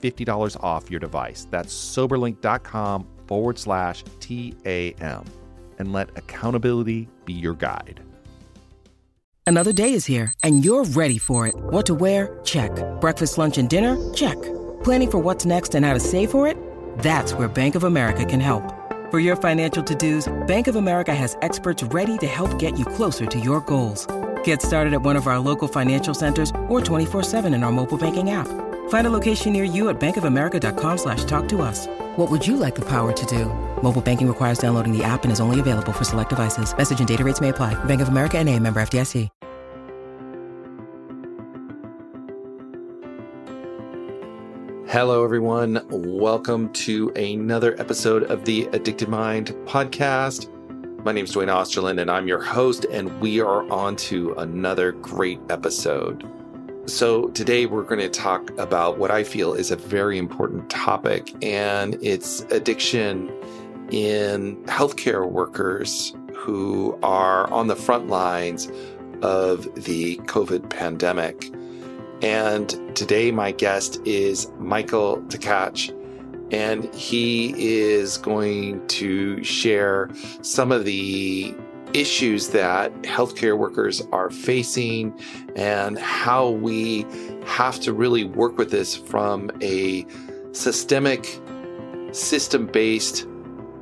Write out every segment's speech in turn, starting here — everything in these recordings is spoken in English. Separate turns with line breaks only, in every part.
$50 off your device. That's soberlink.com forward slash TAM. And let accountability be your guide.
Another day is here and you're ready for it. What to wear? Check. Breakfast, lunch, and dinner? Check. Planning for what's next and how to save for it? That's where Bank of America can help. For your financial to-dos, Bank of America has experts ready to help get you closer to your goals. Get started at one of our local financial centers or 24-7 in our mobile banking app. Find a location near you at bankofamerica.com slash talk to us. What would you like the power to do? Mobile banking requires downloading the app and is only available for select devices. Message and data rates may apply. Bank of America and a member FDIC.
Hello, everyone. Welcome to another episode of the Addicted Mind podcast. My name is Duane Osterlind, and I'm your host, and we are on to another great episode. So, today we're going to talk about what I feel is a very important topic, and it's addiction in healthcare workers who are on the front lines of the COVID pandemic. And today, my guest is Michael Tkach, and he is going to share some of the issues that healthcare workers are facing and how we have to really work with this from a systemic, system based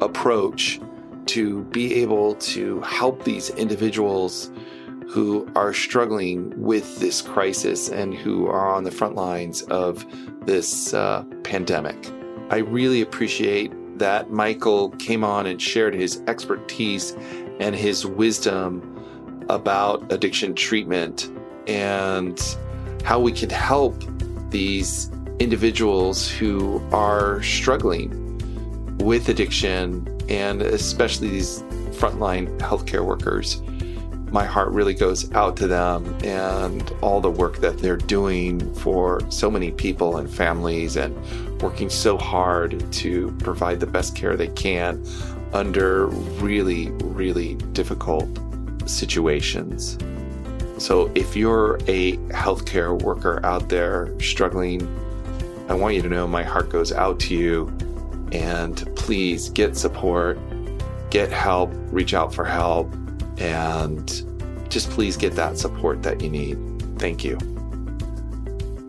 approach to be able to help these individuals who are struggling with this crisis and who are on the front lines of this uh, pandemic. I really appreciate that Michael came on and shared his expertise and his wisdom about addiction treatment and how we can help these individuals who are struggling with addiction and especially these frontline healthcare workers. My heart really goes out to them and all the work that they're doing for so many people and families and working so hard to provide the best care they can under really, really difficult situations. So, if you're a healthcare worker out there struggling, I want you to know my heart goes out to you. And please get support, get help, reach out for help and just please get that support that you need. Thank you.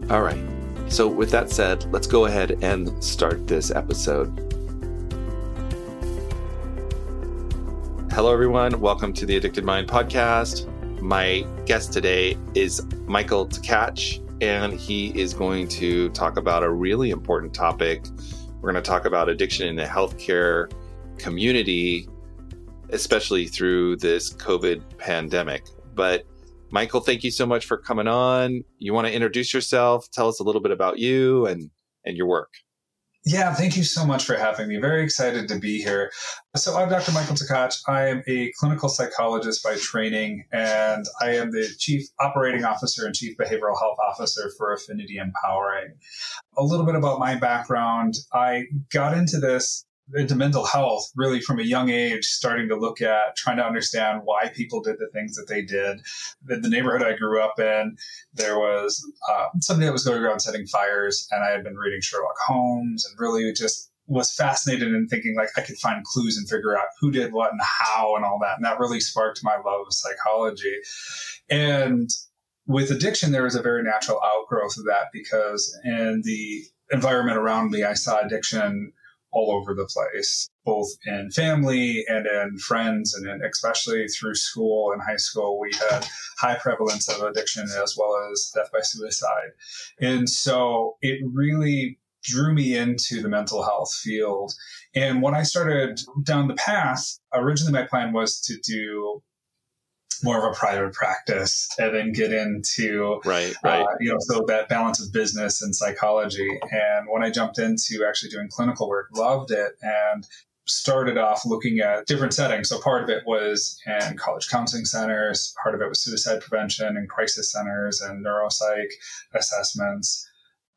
All right. So, with that said, let's go ahead and start this episode. Hello, everyone. Welcome to the Addicted Mind podcast. My guest today is Michael Tkach, and he is going to talk about a really important topic. We're going to talk about addiction in the healthcare community especially through this COVID pandemic. But Michael, thank you so much for coming on. You want to introduce yourself, tell us a little bit about you and, and your work.
Yeah, thank you so much for having me. Very excited to be here. So, I'm Dr. Michael Tkach. I am a clinical psychologist by training, and I am the Chief Operating Officer and Chief Behavioral Health Officer for Affinity Empowering. A little bit about my background I got into this into mental health really from a young age, starting to look at trying to understand why people did the things that they did. The, the neighborhood I grew up in, there was uh, somebody that was going around setting fires, and I had been reading Sherlock Holmes and really just was fascinated in thinking like I could find clues and figure out who did what and how and all that. And that really sparked my love of psychology. And with addiction, there was a very natural outgrowth of that because in the environment around me, I saw addiction all over the place, both in family and in friends, and in, especially through school and high school, we had high prevalence of addiction as well as death by suicide. And so it really drew me into the mental health field. And when I started down the path, originally my plan was to do more of a private practice and then get into
right, right. Uh,
you know so that balance of business and psychology. And when i jumped into actually doing clinical work loved it and started off looking at different settings. So part of it was in college counseling centers part of it was suicide prevention and crisis centers and neuropsych assessments.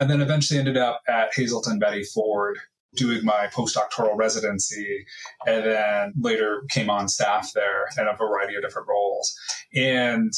And then eventually ended up at Hazelden Betty Ford doing my postdoctoral residency and then later came on staff there in a variety of different roles. And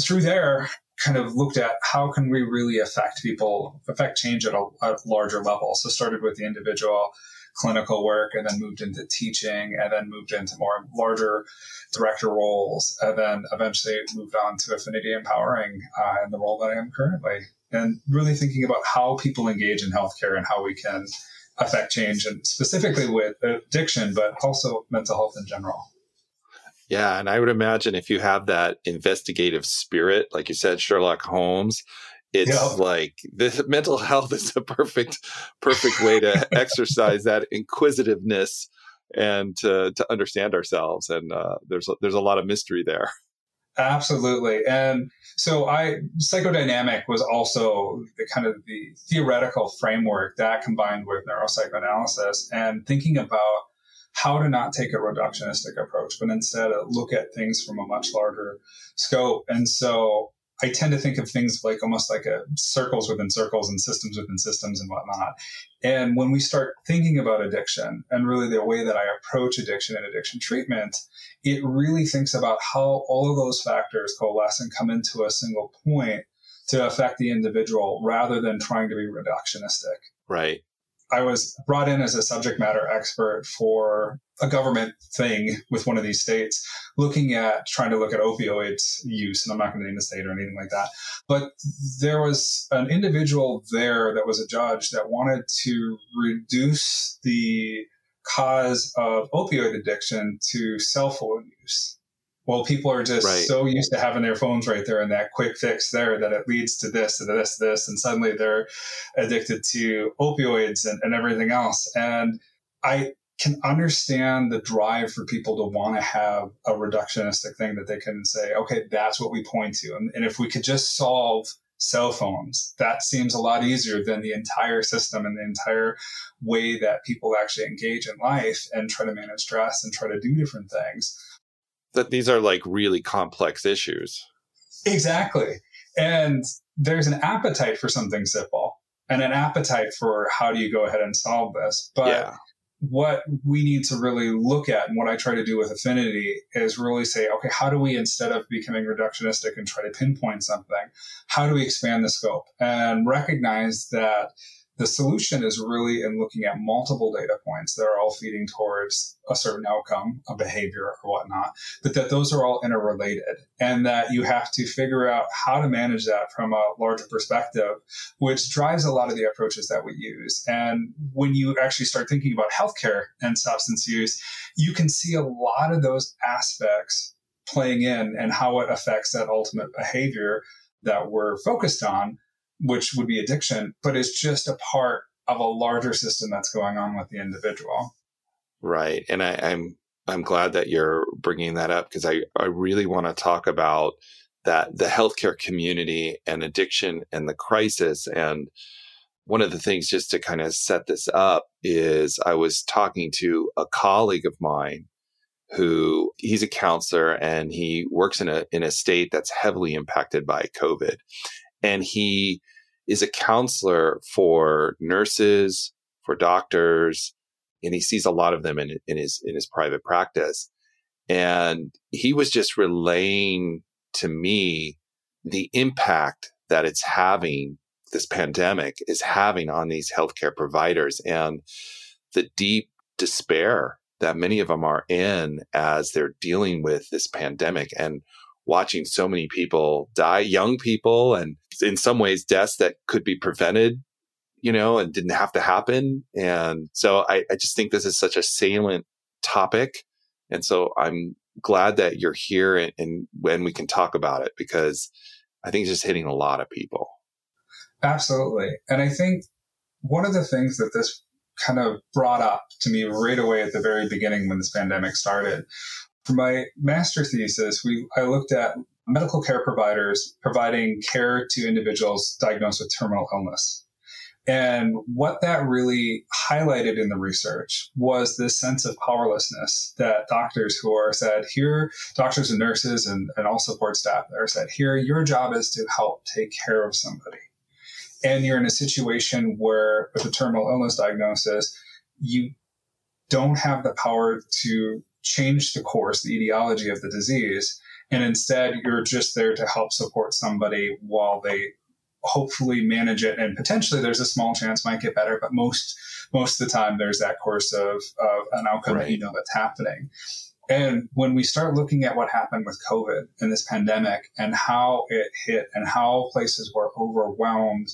through there, kind of looked at how can we really affect people, affect change at a, larger level. So started with the individual clinical work and then moved into teaching and then moved into more larger director roles and then eventually moved on to affinity empowering uh, in the role that I am currently and really thinking about how people engage in healthcare and how we can affect change and specifically with addiction, but also mental health in general.
Yeah. And I would imagine if you have that investigative spirit, like you said, Sherlock Holmes, it's yeah. like the mental health is a perfect, perfect way to exercise that inquisitiveness and to, to understand ourselves. And uh, there's, there's a lot of mystery there.
Absolutely. And so I psychodynamic was also the kind of the theoretical framework that combined with neuropsychoanalysis and thinking about how to not take a reductionistic approach, but instead look at things from a much larger scope. And so I tend to think of things like almost like a circles within circles and systems within systems and whatnot. And when we start thinking about addiction and really the way that I approach addiction and addiction treatment, it really thinks about how all of those factors coalesce and come into a single point to affect the individual rather than trying to be reductionistic.
Right.
I was brought in as a subject matter expert for a government thing with one of these states, looking at trying to look at opioids use. And I'm not going to name the state or anything like that. But there was an individual there that was a judge that wanted to reduce the cause of opioid addiction to cell phone use well, people are just right. so used to having their phones right there and that quick fix there that it leads to this, and this, this, and suddenly they're addicted to opioids and, and everything else. And I can understand the drive for people to want to have a reductionistic thing that they can say, okay, that's what we point to. And, and if we could just solve cell phones, that seems a lot easier than the entire system and the entire way that people actually engage in life and try to manage stress and try to do different things
that these are like really complex issues.
Exactly. And there's an appetite for something simple and an appetite for how do you go ahead and solve this. But yeah. what we need to really look at and what I try to do with affinity is really say, okay, how do we, instead of becoming reductionistic and try to pinpoint something, how do we expand the scope and recognize that the solution is really in looking at multiple data points that are all feeding towards a certain outcome, a behavior or whatnot, but that those are all interrelated and that you have to figure out how to manage that from a larger perspective, which drives a lot of the approaches that we use. And when you actually start thinking about healthcare and substance use, you can see a lot of those aspects playing in and how it affects that ultimate behavior that we're focused on which would be addiction, but it's just a part of a larger system that's going on with the individual.
Right. And I, I'm, I'm glad that you're bringing that up because I, I really want to talk about that the healthcare community and addiction and the crisis. And one of the things just to kind of set this up is I was talking to a colleague of mine who he's a counselor and he works in a in a state that's heavily impacted by COVID. And he is a counselor for nurses, for doctors, and he sees a lot of them in, in his in his private practice. And he was just relaying to me the impact that it's having, this pandemic is having on these healthcare providers and the deep despair that many of them are in as they're dealing with this pandemic and watching so many people die, young people, and in some ways, deaths that could be prevented, you know, and didn't have to happen. And so I, I just think this is such a salient topic. And so I'm glad that you're here and, and when we can talk about it because I think it's just hitting a lot of people.
Absolutely. And I think one of the things that this kind of brought up to me right away at the very beginning when this pandemic started. For my master thesis, we I looked at medical care providers providing care to individuals diagnosed with terminal illness. And what that really highlighted in the research was this sense of powerlessness that doctors who are said, here, doctors and nurses and, and all support staff are said, here, your job is to help take care of somebody and you're in a situation where with a terminal illness diagnosis, you don't have the power to change the course, the etiology of the disease. And instead, you're just there to help support somebody while they hopefully manage it. And potentially there's a small chance might get better, but most, most of the time there's that course of, of an outcome right. that you know that's happening. And when we start looking at what happened with COVID and this pandemic and how it hit and how places were overwhelmed,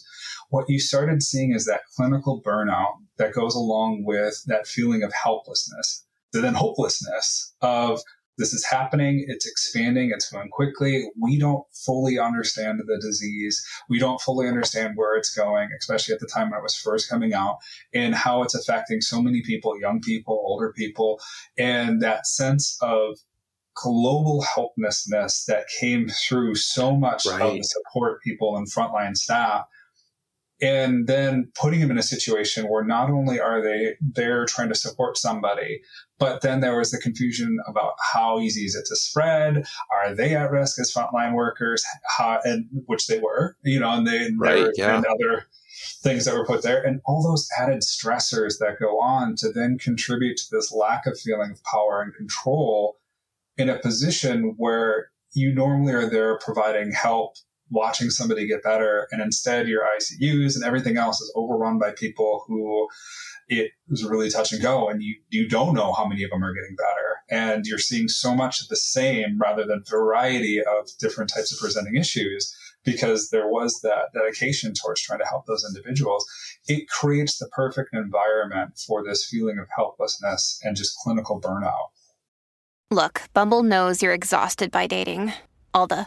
what you started seeing is that clinical burnout that goes along with that feeling of helplessness, then hopelessness of this is happening, it's expanding, it's going quickly. We don't fully understand the disease. We don't fully understand where it's going, especially at the time when it was first coming out, and how it's affecting so many people, young people, older people, and that sense of global helplessness that came through so much right. of the support people and frontline staff and then putting them in a situation where not only are they there trying to support somebody, but then there was the confusion about how easy is it to spread? Are they at risk as frontline workers? How, and which they were, you know, and they right, yeah. and other things that were put there, and all those added stressors that go on to then contribute to this lack of feeling of power and control in a position where you normally are there providing help watching somebody get better. And instead, your ICUs and everything else is overrun by people who it was really touch and go, and you, you don't know how many of them are getting better. And you're seeing so much of the same rather than variety of different types of presenting issues because there was that dedication towards trying to help those individuals. It creates the perfect environment for this feeling of helplessness and just clinical burnout.
Look, Bumble knows you're exhausted by dating. All the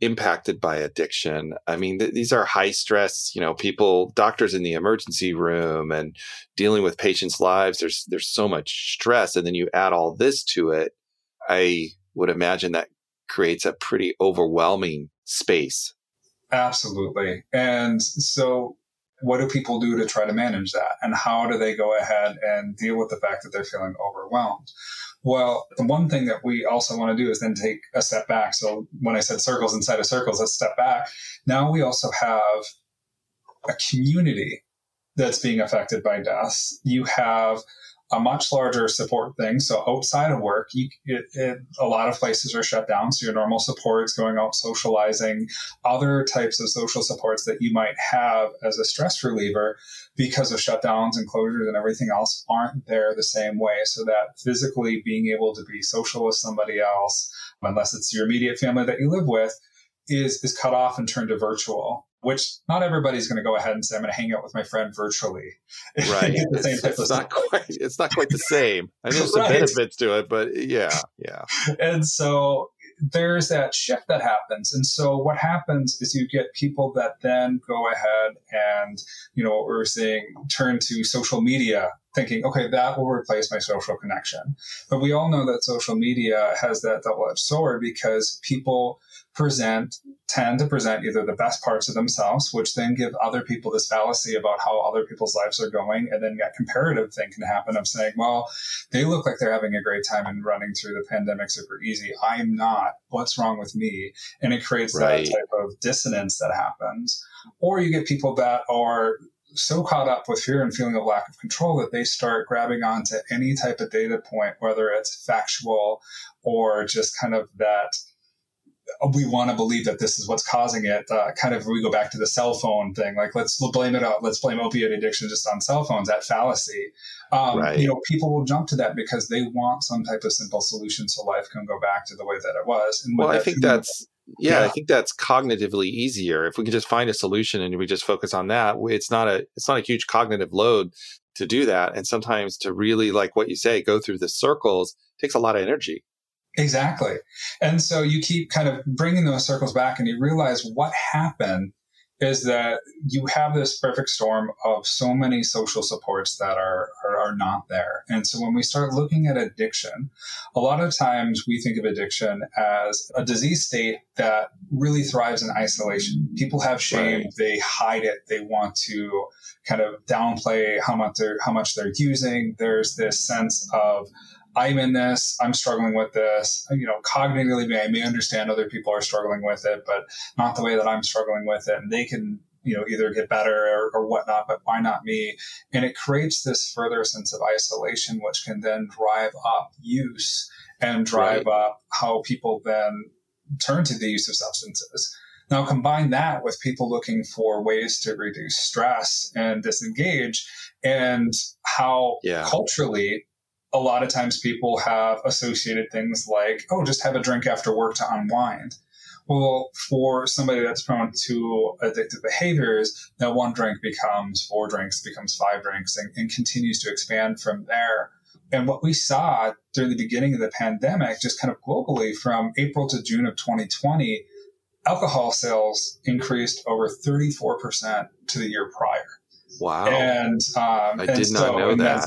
impacted by addiction. I mean, th- these are high stress, you know, people, doctors in the emergency room and dealing with patients' lives. There's, there's so much stress. And then you add all this to it. I would imagine that creates a pretty overwhelming space.
Absolutely. And so what do people do to try to manage that? And how do they go ahead and deal with the fact that they're feeling overwhelmed? Well, the one thing that we also want to do is then take a step back. So when I said circles inside of circles, let's step back. Now we also have a community that's being affected by deaths. You have a much larger support thing. So outside of work, you, it, it, a lot of places are shut down. So your normal supports, going out socializing, other types of social supports that you might have as a stress reliever because of shutdowns and closures and everything else aren't there the same way. So that physically being able to be social with somebody else, unless it's your immediate family that you live with, is is cut off and turned to virtual which not everybody's going to go ahead and say, I'm going to hang out with my friend virtually.
Right. it's, it's not quite, it's not quite the same. I know there's some right. benefits to it, but yeah, yeah.
And so there's that shift that happens. And so what happens is you get people that then go ahead and, you know, what we're saying, turn to social media thinking, okay, that will replace my social connection. But we all know that social media has that double edged sword because people present, tend to present either the best parts of themselves, which then give other people this fallacy about how other people's lives are going. And then that comparative thing can happen of saying, well, they look like they're having a great time and running through the pandemic super easy. I'm not. What's wrong with me? And it creates right. that type of dissonance that happens. Or you get people that are so caught up with fear and feeling of lack of control that they start grabbing onto any type of data point, whether it's factual or just kind of that we want to believe that this is what's causing it. Uh, kind of, we go back to the cell phone thing. Like, let's blame it out. Let's blame opiate addiction just on cell phones. That fallacy. Um, right. You know, people will jump to that because they want some type of simple solution so life can go back to the way that it was.
And well, I think that's yeah, yeah, I think that's cognitively easier. If we can just find a solution and we just focus on that, it's not a it's not a huge cognitive load to do that. And sometimes to really like what you say, go through the circles takes a lot of energy.
Exactly. And so you keep kind of bringing those circles back and you realize what happened is that you have this perfect storm of so many social supports that are, are, are, not there. And so when we start looking at addiction, a lot of times we think of addiction as a disease state that really thrives in isolation. People have shame, right. they hide it, they want to kind of downplay how much they're, how much they're using. There's this sense of, I'm in this, I'm struggling with this. You know, cognitively, I may understand other people are struggling with it, but not the way that I'm struggling with it. And they can, you know, either get better or, or whatnot, but why not me? And it creates this further sense of isolation, which can then drive up use and drive right. up how people then turn to the use of substances. Now, combine that with people looking for ways to reduce stress and disengage, and how yeah. culturally a lot of times people have associated things like, oh, just have a drink after work to unwind. Well, for somebody that's prone to addictive behaviors, that one drink becomes four drinks, becomes five drinks, and, and continues to expand from there. And what we saw during the beginning of the pandemic, just kind of globally from April to June of 2020, alcohol sales increased over 34% to the year prior.
Wow.
And
um, I did not know that.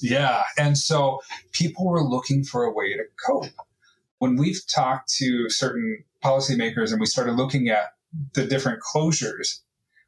Yeah. And so people were looking for a way to cope. When we've talked to certain policymakers and we started looking at the different closures,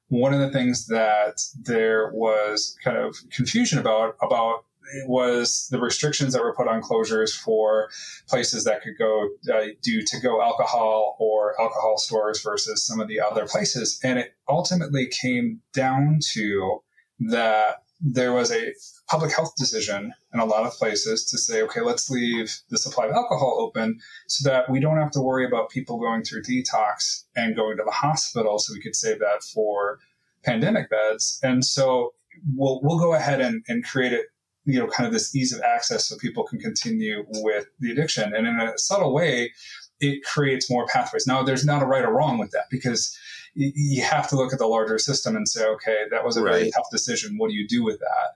one of the things that there was kind of confusion about about was the restrictions that were put on closures for places that could go uh, do to go alcohol or alcohol stores versus some of the other places. And it ultimately came down to that there was a public health decision in a lot of places to say, okay, let's leave the supply of alcohol open so that we don't have to worry about people going through detox and going to the hospital. So we could save that for pandemic beds. And so we'll, we'll go ahead and, and create it you know, kind of this ease of access so people can continue with the addiction. And in a subtle way, it creates more pathways. Now, there's not a right or wrong with that because you have to look at the larger system and say, okay, that was a right. really tough decision. What do you do with that?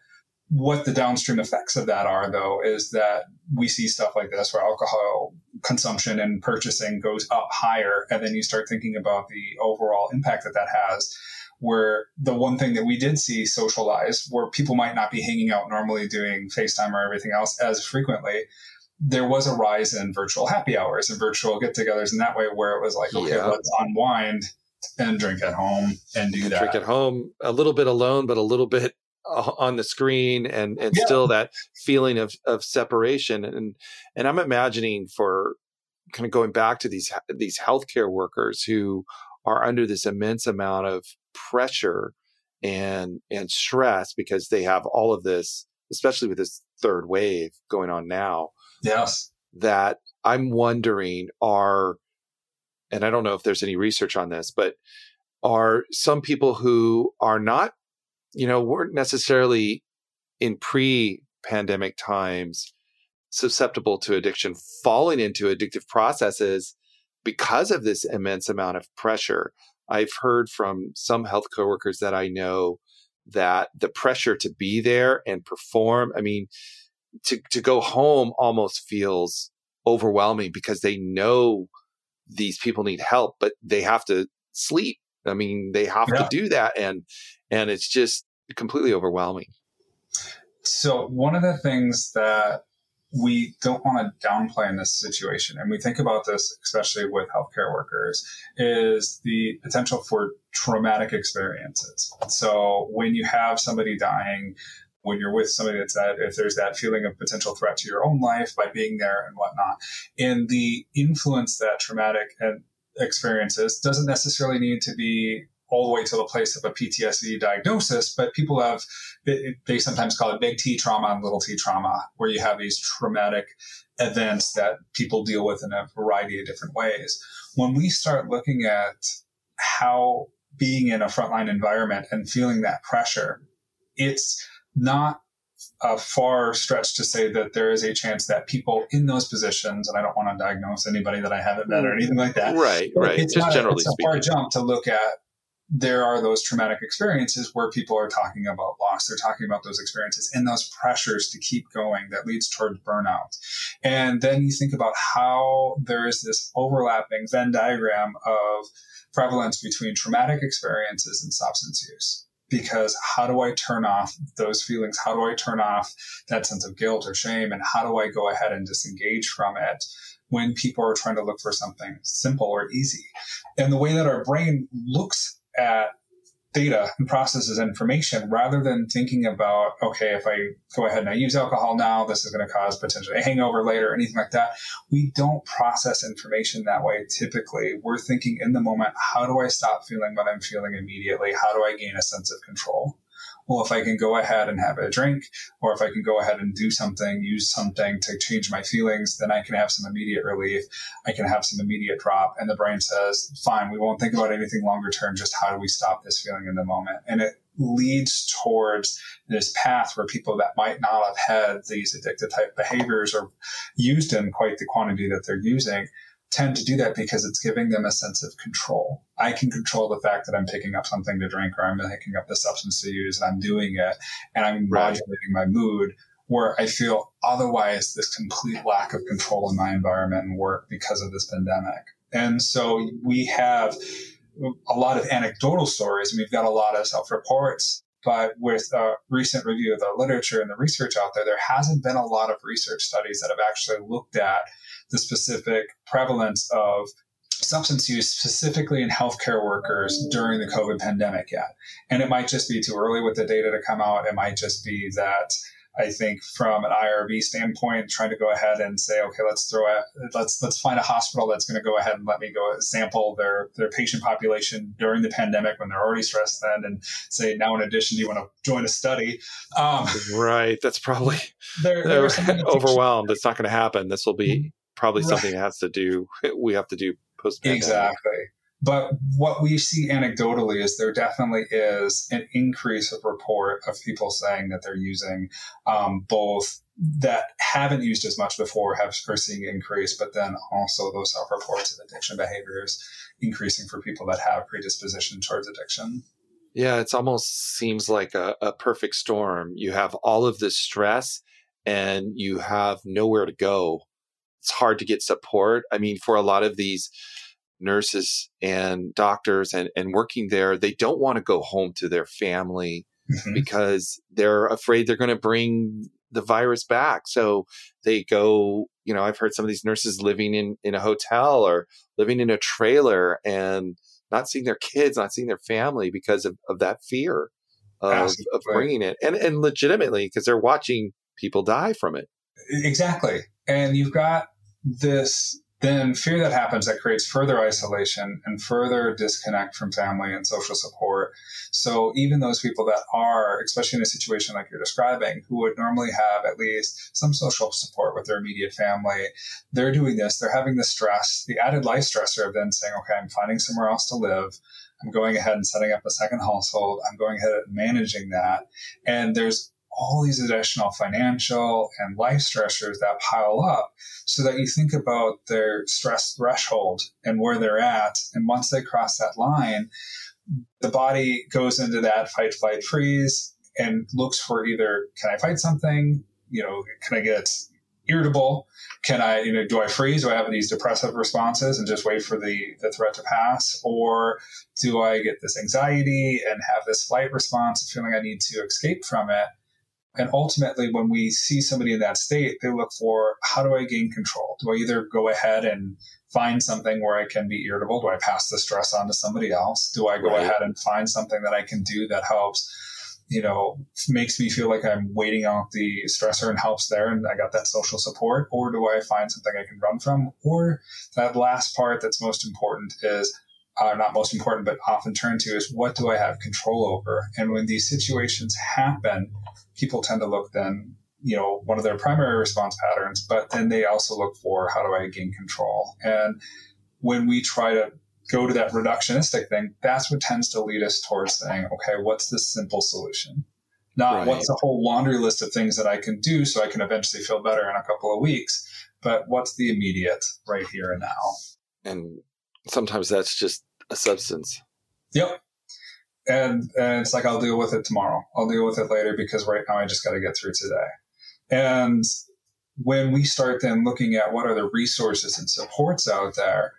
What the downstream effects of that are, though, is that we see stuff like this where alcohol consumption and purchasing goes up higher. And then you start thinking about the overall impact that that has where the one thing that we did see socialized, where people might not be hanging out normally doing FaceTime or everything else as frequently, there was a rise in virtual happy hours and virtual get togethers in that way where it was like, okay, yeah. let's unwind and drink at home and do that.
Drink at home, a little bit alone, but a little bit on the screen and and yeah. still that feeling of of separation and and I'm imagining for kind of going back to these these healthcare workers who are under this immense amount of pressure and and stress because they have all of this, especially with this third wave going on now.
Yes.
That I'm wondering are and I don't know if there's any research on this, but are some people who are not, you know, weren't necessarily in pre pandemic times susceptible to addiction falling into addictive processes because of this immense amount of pressure. I've heard from some health coworkers that I know that the pressure to be there and perform, I mean, to, to go home almost feels overwhelming because they know these people need help, but they have to sleep. I mean, they have yeah. to do that. And, and it's just completely overwhelming.
So, one of the things that we don't want to downplay in this situation, and we think about this especially with healthcare workers, is the potential for traumatic experiences. So, when you have somebody dying, when you're with somebody that's that, if there's that feeling of potential threat to your own life by being there and whatnot, and the influence that traumatic uh, experiences doesn't necessarily need to be all the way to the place of a PTSD diagnosis, but people have, they sometimes call it big T trauma and little t trauma, where you have these traumatic events that people deal with in a variety of different ways. When we start looking at how being in a frontline environment and feeling that pressure, it's not a far stretch to say that there is a chance that people in those positions, and I don't want to diagnose anybody that I haven't met or mm. anything like that.
Right, right.
It's
Just
not
generally
a, it's
speaking.
a far jump to look at there are those traumatic experiences where people are talking about loss. They're talking about those experiences and those pressures to keep going that leads towards burnout. And then you think about how there is this overlapping Venn diagram of prevalence between traumatic experiences and substance use. Because how do I turn off those feelings? How do I turn off that sense of guilt or shame? And how do I go ahead and disengage from it? when people are trying to look for something simple or easy. And the way that our brain looks at data and processes information rather than thinking about, okay, if I go ahead and I use alcohol now, this is going to cause potentially a hangover later, anything like that. We don't process information that way typically. We're thinking in the moment, how do I stop feeling what I'm feeling immediately? How do I gain a sense of control? Well, if I can go ahead and have a drink, or if I can go ahead and do something, use something to change my feelings, then I can have some immediate relief. I can have some immediate drop. And the brain says, fine, we won't think about anything longer term. Just how do we stop this feeling in the moment? And it leads towards this path where people that might not have had these addictive type behaviors or used in quite the quantity that they're using tend to do that because it's giving them a sense of control. I can control the fact that I'm picking up something to drink or I'm picking up the substance to use and I'm doing it and I'm right. modulating my mood where I feel otherwise this complete lack of control in my environment and work because of this pandemic. And so we have a lot of anecdotal stories and we've got a lot of self reports. But with a recent review of the literature and the research out there, there hasn't been a lot of research studies that have actually looked at the specific prevalence of substance use specifically in healthcare workers during the COVID pandemic yet. And it might just be too early with the data to come out. It might just be that I think from an IRB standpoint, trying to go ahead and say, okay, let's throw a let's let's find a hospital that's going to go ahead and let me go sample their their patient population during the pandemic when they're already stressed then, and say now in addition, do you want to join a study?
Um, right, that's probably they're, they're overwhelmed. It's not going to happen. This will be mm-hmm. Probably right. something that has to do we have to do post
exactly. But what we see anecdotally is there definitely is an increase of report of people saying that they're using um, both that haven't used as much before have are seeing increase, but then also those self reports of addiction behaviors increasing for people that have predisposition towards addiction.
Yeah, it almost seems like a, a perfect storm. You have all of this stress and you have nowhere to go. It's hard to get support. I mean, for a lot of these nurses and doctors and, and working there, they don't want to go home to their family mm-hmm. because they're afraid they're going to bring the virus back. So they go, you know, I've heard some of these nurses living in, in a hotel or living in a trailer and not seeing their kids, not seeing their family because of, of that fear of, of bringing it. And, and legitimately, because they're watching people die from it.
Exactly. And you've got this then fear that happens that creates further isolation and further disconnect from family and social support. So even those people that are, especially in a situation like you're describing, who would normally have at least some social support with their immediate family, they're doing this. They're having the stress, the added life stressor of then saying, okay, I'm finding somewhere else to live. I'm going ahead and setting up a second household. I'm going ahead and managing that. And there's all these additional financial and life stressors that pile up so that you think about their stress threshold and where they're at. And once they cross that line, the body goes into that fight, flight, freeze and looks for either can I fight something? You know, can I get irritable? Can I, you know, do I freeze? Do I have these depressive responses and just wait for the, the threat to pass? Or do I get this anxiety and have this flight response, feeling I need to escape from it? And ultimately, when we see somebody in that state, they look for how do I gain control? Do I either go ahead and find something where I can be irritable? Do I pass the stress on to somebody else? Do I go right. ahead and find something that I can do that helps? You know, makes me feel like I'm waiting out the stressor and helps there, and I got that social support? Or do I find something I can run from? Or that last part that's most important is uh, not most important, but often turn to is what do I have control over? And when these situations happen, people tend to look then, you know, one of their primary response patterns, but then they also look for how do I gain control? And when we try to go to that reductionistic thing, that's what tends to lead us towards saying, okay, what's the simple solution? Not right. what's the whole laundry list of things that I can do so I can eventually feel better in a couple of weeks, but what's the immediate right here and now?
And sometimes that's just a substance.
Yep. And and it's like I'll deal with it tomorrow. I'll deal with it later because right now I just got to get through today. And when we start then looking at what are the resources and supports out there,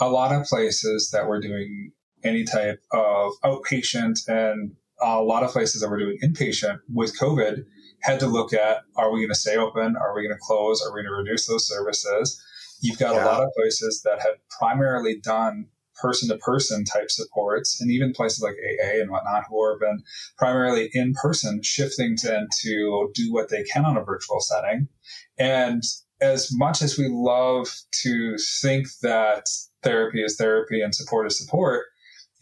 a lot of places that we're doing any type of outpatient and a lot of places that we're doing inpatient with COVID had to look at are we going to stay open? Are we going to close? Are we going to reduce those services? You've got yeah. a lot of places that have primarily done person to person type supports, and even places like AA and whatnot who have been primarily in person, shifting to, to do what they can on a virtual setting. And as much as we love to think that therapy is therapy and support is support,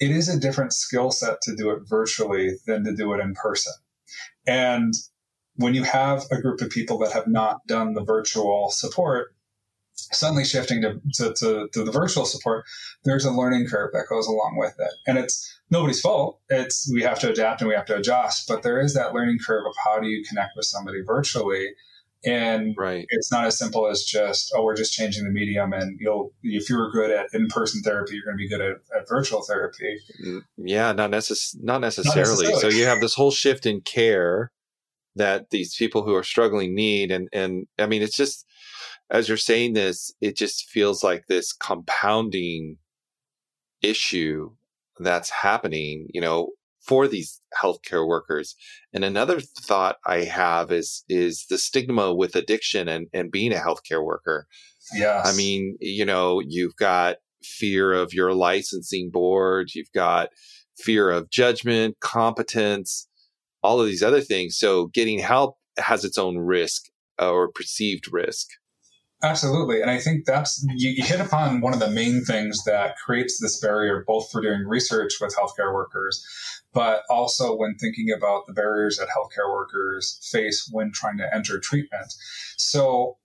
it is a different skill set to do it virtually than to do it in person. And when you have a group of people that have not done the virtual support, suddenly shifting to, to, to, to, the virtual support, there's a learning curve that goes along with it. And it's nobody's fault. It's we have to adapt and we have to adjust, but there is that learning curve of how do you connect with somebody virtually. And
right.
it's not as simple as just, oh, we're just changing the medium and you'll, if you were good at in-person therapy, you're going to be good at, at virtual therapy.
Mm, yeah, not, necess- not necessarily. not necessarily. So you have this whole shift in care that these people who are struggling need. And, and I mean, it's just, as you're saying this, it just feels like this compounding issue that's happening, you know, for these healthcare workers. And another thought I have is is the stigma with addiction and, and being a healthcare worker.
Yeah.
I mean, you know, you've got fear of your licensing board, you've got fear of judgment, competence, all of these other things. So getting help has its own risk uh, or perceived risk.
Absolutely. And I think that's, you, you, hit upon one of the main things that creates this barrier, both for doing research with healthcare workers, but also when thinking about the barriers that healthcare workers face when trying to enter treatment. So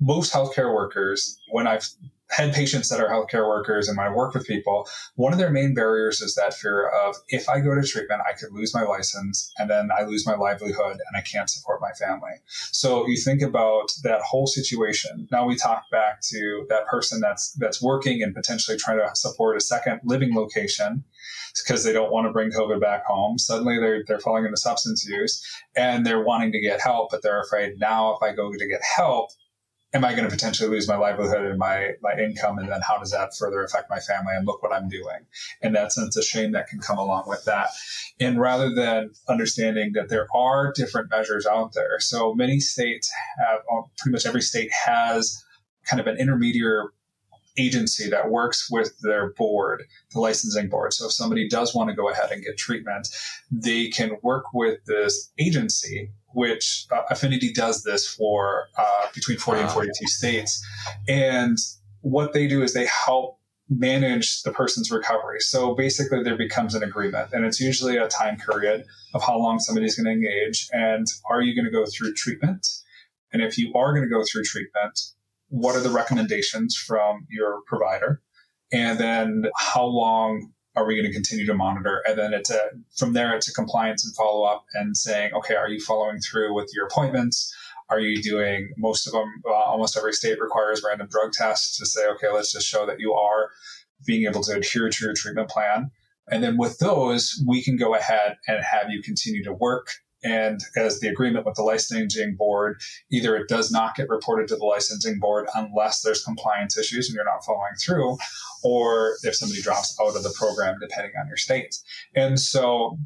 most healthcare workers, when I've had patients that are healthcare workers and I work with people, one of their main barriers is that fear of if I go to treatment, I could lose my license and then I lose my livelihood and I can't support my family. So you think about that whole situation. Now we talk back to that person that's that's working and potentially trying to support a second living location because they don't want to bring COVID back home. Suddenly they're they're falling into substance use and they're wanting to get help, but they're afraid now if I go to get help, am I going to potentially lose my livelihood and my, my income? And then how does that further affect my family? And look what I'm doing. And that's a shame that can come along with that. And rather than understanding that there are different measures out there, so many states have, uh, pretty much every state has kind of an intermediary agency that works with their board, the licensing board. So if somebody does want to go ahead and get treatment, they can work with this agency which uh, Affinity does this for uh, between 40 and 42 states. And what they do is they help manage the person's recovery. So basically, there becomes an agreement, and it's usually a time period of how long somebody's going to engage. And are you going to go through treatment? And if you are going to go through treatment, what are the recommendations from your provider? And then how long are we going to continue to monitor? And then it's a, from there, it's a compliance and follow up and saying, okay, are you following through with your appointments? Are you doing most of them? Uh, almost every state requires random drug tests to say, okay, let's just show that you are being able to adhere to your treatment plan. And then with those, we can go ahead and have you continue to work and as the agreement with the licensing board, either it does not get reported to the licensing board unless there's compliance issues and you're not following through, or if somebody drops out of the program, depending on your state. And so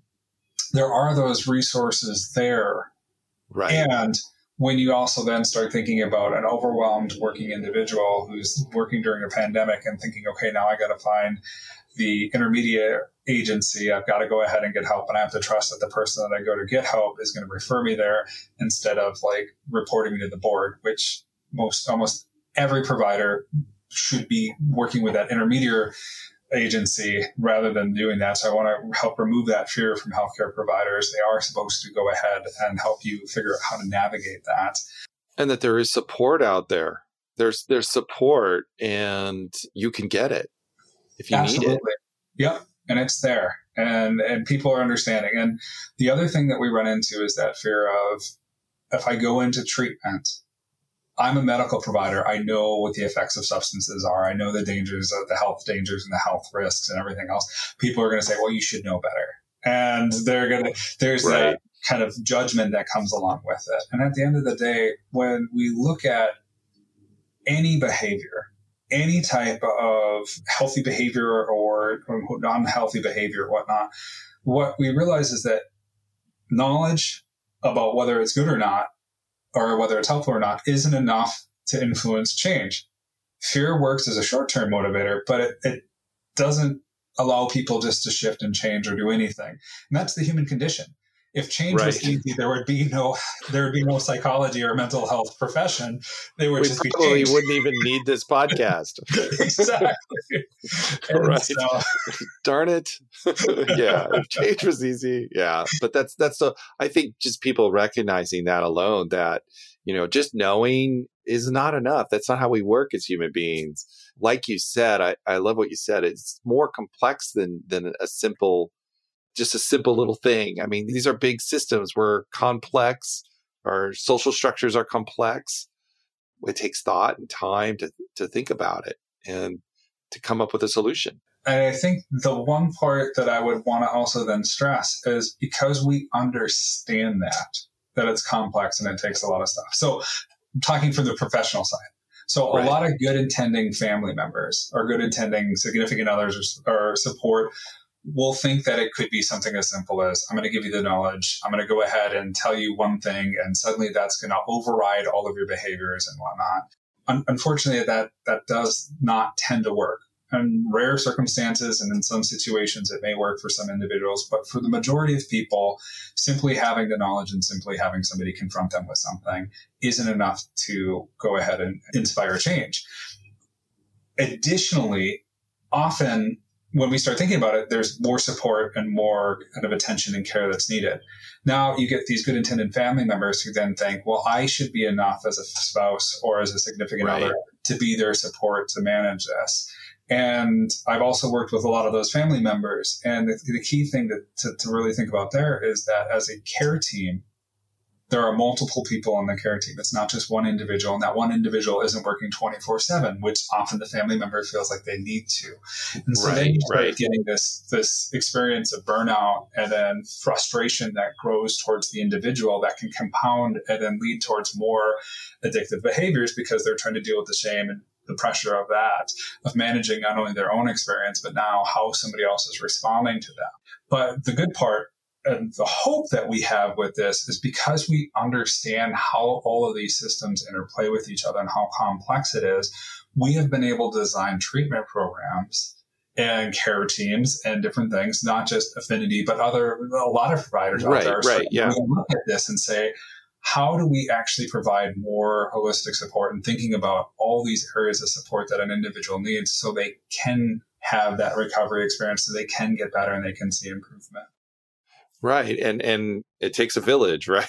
there are those resources there
Right.
And when you also then start thinking about an overwhelmed working individual who's working during a pandemic and thinking, okay, now I got to find the intermediate agency, I've got to go ahead and get help. And I have to trust that the person that I go to get help is going to refer me there instead of like reporting me to the board, which most almost every provider should be working with that intermediary agency rather than doing that. So I want to help remove that fear from healthcare providers. They are supposed to go ahead and help you figure out how to navigate that.
And that there is support out there. There's there's support and you can get it if you Absolutely. need it.
Yep. And it's there. And and people are understanding. And the other thing that we run into is that fear of if I go into treatment I'm a medical provider. I know what the effects of substances are. I know the dangers of the health dangers and the health risks and everything else. People are going to say, well, you should know better. And they're going to, there's right. that kind of judgment that comes along with it. And at the end of the day, when we look at any behavior, any type of healthy behavior or non-healthy behavior, or whatnot, what we realize is that knowledge about whether it's good or not or whether it's helpful or not isn't enough to influence change. Fear works as a short term motivator, but it, it doesn't allow people just to shift and change or do anything. And that's the human condition if change right. was easy, there would be no there would be no psychology or mental health profession. They would
we
just be
probably wouldn't even need this podcast.
exactly.
right. So, Darn it. yeah. If change was easy. Yeah. But that's that's the I think just people recognizing that alone that, you know, just knowing is not enough. That's not how we work as human beings. Like you said, I, I love what you said. It's more complex than than a simple just a simple little thing. I mean, these are big systems. We're complex. Our social structures are complex. It takes thought and time to, to think about it and to come up with a solution.
And I think the one part that I would want to also then stress is because we understand that, that it's complex and it takes a lot of stuff. So I'm talking from the professional side. So right. a lot of good intending family members or good intending significant others or, or support will think that it could be something as simple as I'm going to give you the knowledge, I'm going to go ahead and tell you one thing, and suddenly that's going to override all of your behaviors and whatnot. Un- unfortunately, that that does not tend to work. In rare circumstances and in some situations, it may work for some individuals, but for the majority of people, simply having the knowledge and simply having somebody confront them with something isn't enough to go ahead and inspire change. Additionally, often when we start thinking about it, there's more support and more kind of attention and care that's needed. Now you get these good intended family members who then think, well, I should be enough as a spouse or as a significant right. other to be their support to manage this. And I've also worked with a lot of those family members. And the, the key thing to, to, to really think about there is that as a care team, there are multiple people on the care team. It's not just one individual, and that one individual isn't working 24 7, which often the family member feels like they need to. And so right, then you start right. getting this, this experience of burnout and then frustration that grows towards the individual that can compound and then lead towards more addictive behaviors because they're trying to deal with the shame and the pressure of that, of managing not only their own experience, but now how somebody else is responding to that. But the good part and the hope that we have with this is because we understand how all of these systems interplay with each other and how complex it is, we have been able to design treatment programs and care teams and different things, not just affinity, but other a lot of providers
right,
out
there. Right, yeah.
We look at this and say, how do we actually provide more holistic support and thinking about all these areas of support that an individual needs so they can have that recovery experience so they can get better and they can see improvement.
Right. And and it takes a village, right?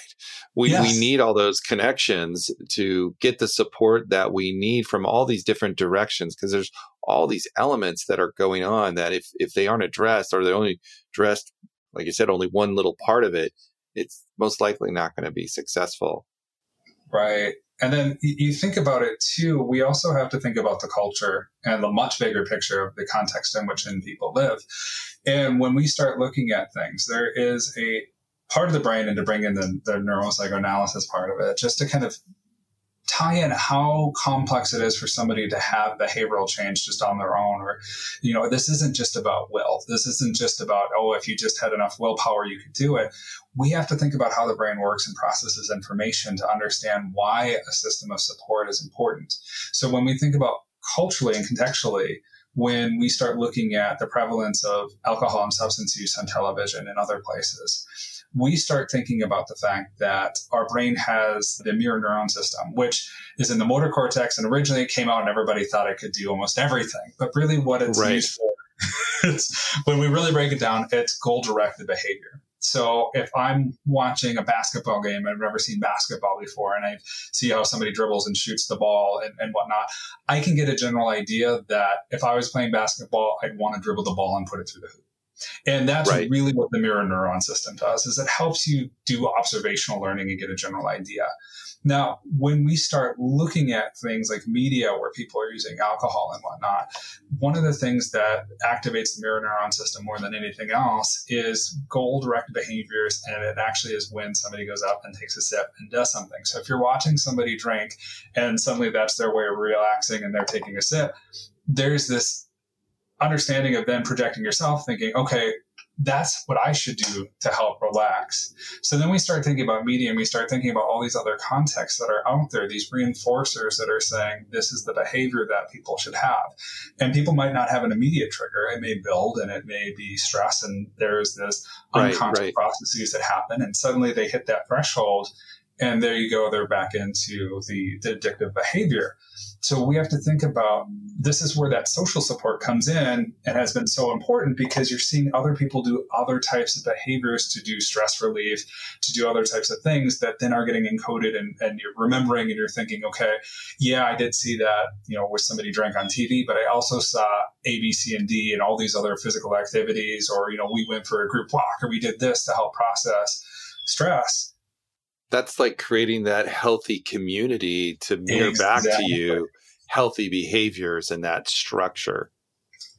We yes. we need all those connections to get the support that we need from all these different directions because there's all these elements that are going on that if if they aren't addressed or they're only addressed like you said only one little part of it, it's most likely not going to be successful.
Right. And then you think about it too, we also have to think about the culture and the much bigger picture of the context in which in people live. And when we start looking at things, there is a part of the brain and to bring in the, the neuropsychoanalysis part of it, just to kind of tie in how complex it is for somebody to have behavioral change just on their own or you know this isn't just about will. This isn't just about oh if you just had enough willpower you could do it. We have to think about how the brain works and processes information to understand why a system of support is important. So when we think about culturally and contextually when we start looking at the prevalence of alcohol and substance use on television and other places we start thinking about the fact that our brain has the mirror neuron system, which is in the motor cortex. And originally it came out and everybody thought it could do almost everything. But really, what it's right. used for, it's, when we really break it down, it's goal directed behavior. So if I'm watching a basketball game, I've never seen basketball before, and I see how somebody dribbles and shoots the ball and, and whatnot, I can get a general idea that if I was playing basketball, I'd want to dribble the ball and put it through the hoop. And that's right. really what the mirror neuron system does is it helps you do observational learning and get a general idea. Now, when we start looking at things like media where people are using alcohol and whatnot, one of the things that activates the mirror neuron system more than anything else is goal directed behaviors. And it actually is when somebody goes up and takes a sip and does something. So if you're watching somebody drink and suddenly that's their way of relaxing and they're taking a sip, there's this understanding of then projecting yourself, thinking, okay, that's what I should do to help relax. So then we start thinking about media and we start thinking about all these other contexts that are out there, these reinforcers that are saying this is the behavior that people should have. And people might not have an immediate trigger. It may build and it may be stress and there's this right, unconscious right. processes that happen and suddenly they hit that threshold and there you go, they're back into the, the addictive behavior. So we have to think about this is where that social support comes in. And has been so important because you're seeing other people do other types of behaviors to do stress relief, to do other types of things that then are getting encoded and, and you're remembering and you're thinking, okay, yeah, I did see that, you know, where somebody drank on TV, but I also saw A, B, C, and D and all these other physical activities, or, you know, we went for a group walk or we did this to help process stress
that's like creating that healthy community to mirror exactly. back to you healthy behaviors and that structure.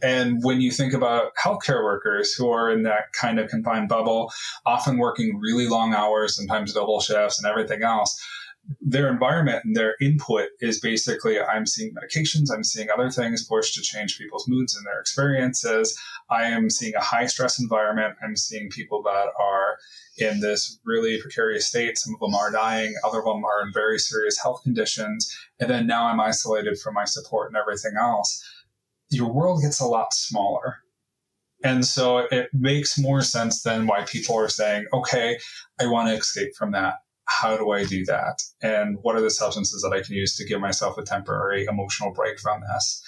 And when you think about healthcare workers who are in that kind of confined bubble, often working really long hours, sometimes double shifts and everything else, their environment and their input is basically I'm seeing medications, I'm seeing other things forced to change people's moods and their experiences. I am seeing a high stress environment. I'm seeing people that are in this really precarious state. Some of them are dying, other of them are in very serious health conditions. And then now I'm isolated from my support and everything else. Your world gets a lot smaller. And so it makes more sense than why people are saying, okay, I want to escape from that how do I do that? And what are the substances that I can use to give myself a temporary emotional break from this?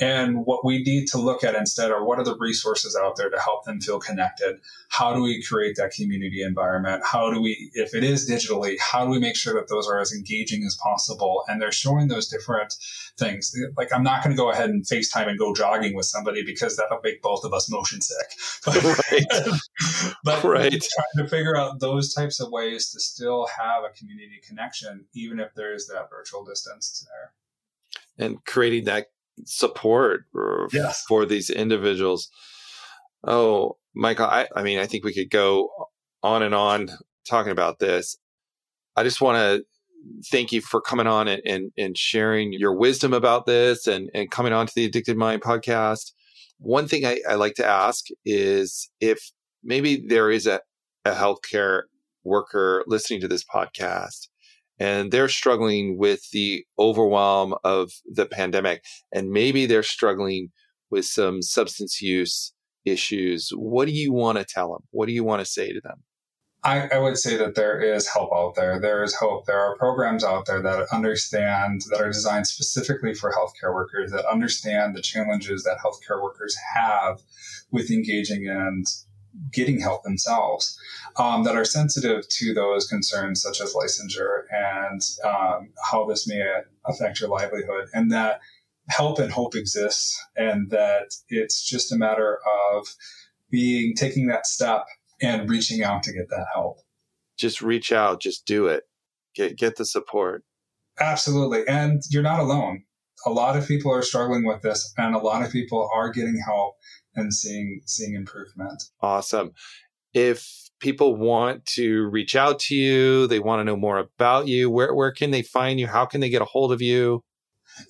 And what we need to look at instead are what are the resources out there to help them feel connected? How do we create that community environment? How do we, if it is digitally, how do we make sure that those are as engaging as possible? And they're showing those different things. Like, I'm not going to go ahead and FaceTime and go jogging with somebody because that'll make both of us motion sick. But, right. but right. trying to figure out those types of ways to still have a community connection, even if there is that virtual distance there.
And creating that support yes. for these individuals. Oh, Michael, I, I mean, I think we could go on and on talking about this. I just want to thank you for coming on and, and, and, sharing your wisdom about this and, and coming on to the Addicted Mind podcast. One thing I, I like to ask is if maybe there is a, a healthcare worker listening to this podcast and they're struggling with the overwhelm of the pandemic and maybe they're struggling with some substance use issues what do you want to tell them what do you want to say to them
I, I, would say that there is help out there. There is hope. There are programs out there that understand, that are designed specifically for healthcare workers, that understand the challenges that healthcare workers have with engaging and getting help themselves um, that are sensitive to those concerns such as licensure and um, how this may affect your livelihood and that help and hope exists and that it's just a matter of being taking that step and reaching out to get that help.
Just reach out just do it. Get get the support.
Absolutely and you're not alone. A lot of people are struggling with this and a lot of people are getting help and seeing seeing improvement.
Awesome. If people want to reach out to you, they want to know more about you, where, where can they find you? How can they get a hold of you?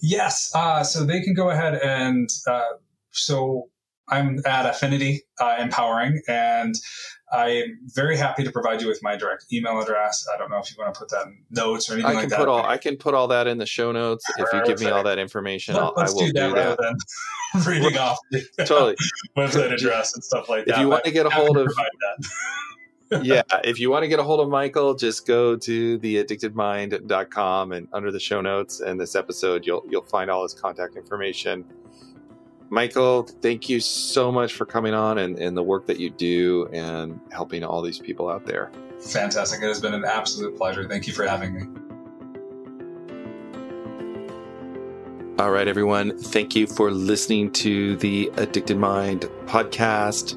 Yes. Uh, so they can go ahead and uh, so I'm at Affinity uh, Empowering, and I'm very happy to provide you with my direct email address. I don't know if you want to put that in notes or anything
I can
like that.
put all I can put all that in the show notes if you give me all that information.
Let,
I'll, I will
do that
do
rather
that.
than reading off the
Totally.
website address and stuff like
If
that.
you want to get a hold of yeah, if you want to get a hold of Michael, just go to theaddictedmind.com and under the show notes and this episode you'll you'll find all his contact information. Michael, thank you so much for coming on and, and the work that you do and helping all these people out there.
Fantastic. It has been an absolute pleasure. Thank you for having me.
All right, everyone. Thank you for listening to the Addicted Mind podcast.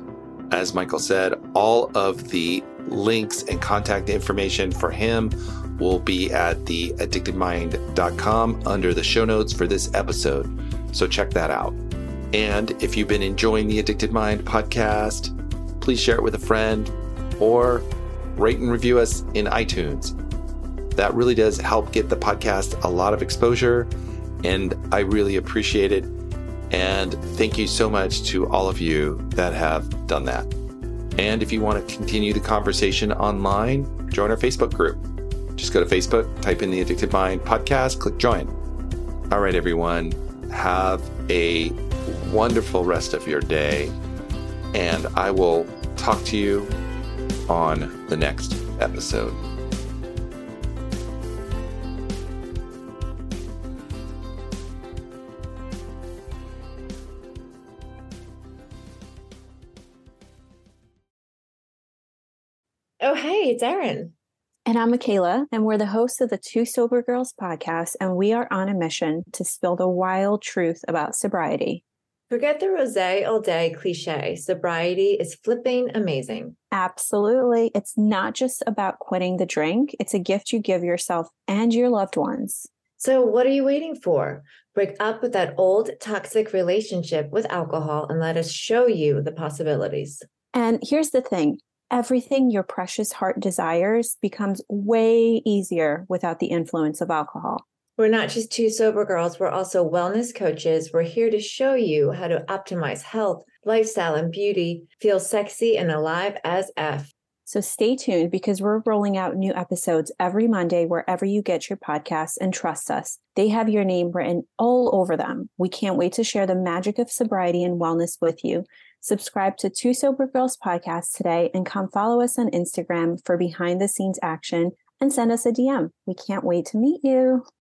As Michael said, all of the links and contact information for him will be at the addictedmind.com under the show notes for this episode. So check that out. And if you've been enjoying the Addicted Mind podcast, please share it with a friend or rate and review us in iTunes. That really does help get the podcast a lot of exposure, and I really appreciate it. And thank you so much to all of you that have done that. And if you want to continue the conversation online, join our Facebook group. Just go to Facebook, type in the Addicted Mind podcast, click join. All right, everyone, have a wonderful rest of your day, and I will talk to you on the next episode.
Oh, hey, it's Erin.
And I'm Michaela, and we're the hosts of the Two Sober Girls podcast, and we are on a mission to spill the wild truth about sobriety.
Forget the rose all day cliche. Sobriety is flipping amazing.
Absolutely. It's not just about quitting the drink, it's a gift you give yourself and your loved ones.
So, what are you waiting for? Break up with that old toxic relationship with alcohol and let us show you the possibilities.
And here's the thing everything your precious heart desires becomes way easier without the influence of alcohol.
We're not just two sober girls, we're also wellness coaches. We're here to show you how to optimize health, lifestyle, and beauty, feel sexy and alive as F.
So stay tuned because we're rolling out new episodes every Monday wherever you get your podcasts and trust us. They have your name written all over them. We can't wait to share the magic of sobriety and wellness with you. Subscribe to Two Sober Girls podcast today and come follow us on Instagram for behind the scenes action and send us a DM. We can't wait to meet you.